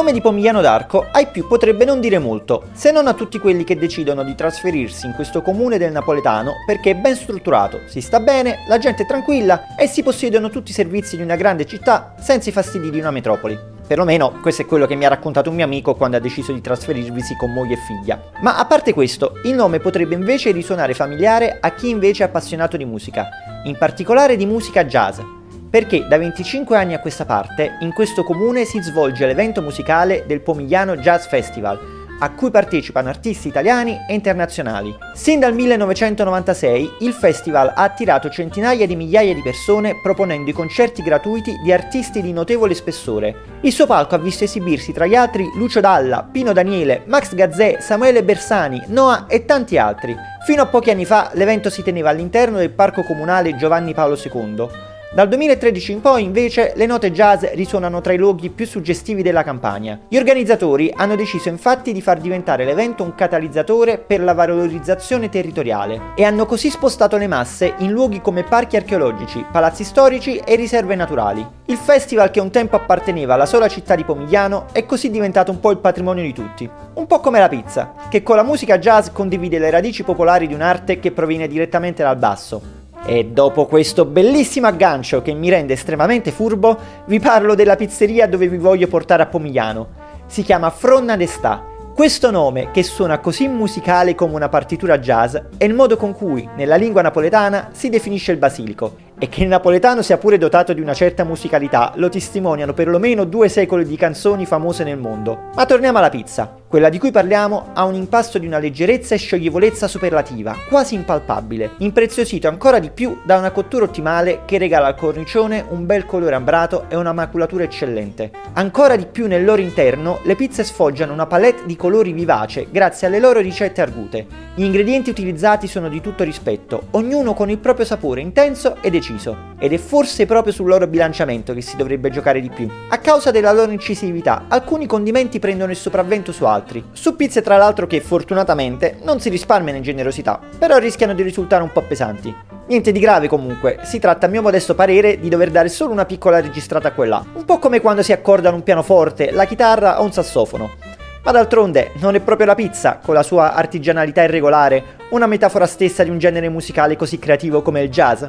nome di Pomigliano d'Arco ai più potrebbe non dire molto, se non a tutti quelli che decidono di trasferirsi in questo comune del napoletano perché è ben strutturato, si sta bene, la gente è tranquilla e si possiedono tutti i servizi di una grande città senza i fastidi di una metropoli. Perlomeno questo è quello che mi ha raccontato un mio amico quando ha deciso di trasferirvisi con moglie e figlia. Ma a parte questo, il nome potrebbe invece risuonare familiare a chi invece è appassionato di musica, in particolare di musica jazz, perché da 25 anni a questa parte in questo comune si svolge l'evento musicale del Pomigliano Jazz Festival, a cui partecipano artisti italiani e internazionali. Sin dal 1996 il festival ha attirato centinaia di migliaia di persone proponendo i concerti gratuiti di artisti di notevole spessore. Il suo palco ha visto esibirsi tra gli altri Lucio Dalla, Pino Daniele, Max Gazzè, Samuele Bersani, Noah e tanti altri. Fino a pochi anni fa l'evento si teneva all'interno del parco comunale Giovanni Paolo II. Dal 2013 in poi, invece, le note jazz risuonano tra i luoghi più suggestivi della campagna. Gli organizzatori hanno deciso infatti di far diventare l'evento un catalizzatore per la valorizzazione territoriale e hanno così spostato le masse in luoghi come parchi archeologici, palazzi storici e riserve naturali. Il festival che un tempo apparteneva alla sola città di Pomigliano è così diventato un po' il patrimonio di tutti. Un po' come la pizza, che con la musica jazz condivide le radici popolari di un'arte che proviene direttamente dal basso. E dopo questo bellissimo aggancio che mi rende estremamente furbo, vi parlo della pizzeria dove vi voglio portare a Pomigliano. Si chiama Fronna d'Està. Questo nome, che suona così musicale come una partitura jazz, è il modo con cui, nella lingua napoletana, si definisce il basilico e che il napoletano sia pure dotato di una certa musicalità lo testimoniano perlomeno due secoli di canzoni famose nel mondo. Ma torniamo alla pizza. Quella di cui parliamo ha un impasto di una leggerezza e scioglievolezza superlativa, quasi impalpabile, impreziosito ancora di più da una cottura ottimale che regala al cornicione un bel colore ambrato e una maculatura eccellente. Ancora di più nel loro interno, le pizze sfoggiano una palette di colori vivace grazie alle loro ricette argute. Gli ingredienti utilizzati sono di tutto rispetto, ognuno con il proprio sapore intenso e deciso. Ed è forse proprio sul loro bilanciamento che si dovrebbe giocare di più. A causa della loro incisività, alcuni condimenti prendono il sopravvento su altri. Su pizze tra l'altro che fortunatamente non si risparmiano in generosità, però rischiano di risultare un po' pesanti. Niente di grave comunque, si tratta a mio modesto parere di dover dare solo una piccola registrata a quella, un po' come quando si accordano un pianoforte, la chitarra o un sassofono. Ma d'altronde non è proprio la pizza, con la sua artigianalità irregolare, una metafora stessa di un genere musicale così creativo come il jazz?